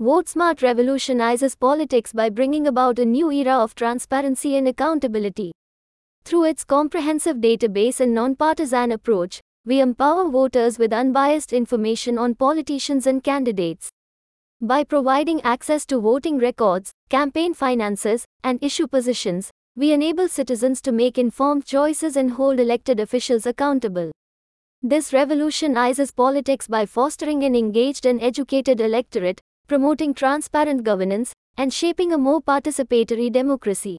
VoteSmart revolutionizes politics by bringing about a new era of transparency and accountability. Through its comprehensive database and nonpartisan approach, we empower voters with unbiased information on politicians and candidates. By providing access to voting records, campaign finances, and issue positions, we enable citizens to make informed choices and hold elected officials accountable. This revolutionizes politics by fostering an engaged and educated electorate, promoting transparent governance, and shaping a more participatory democracy.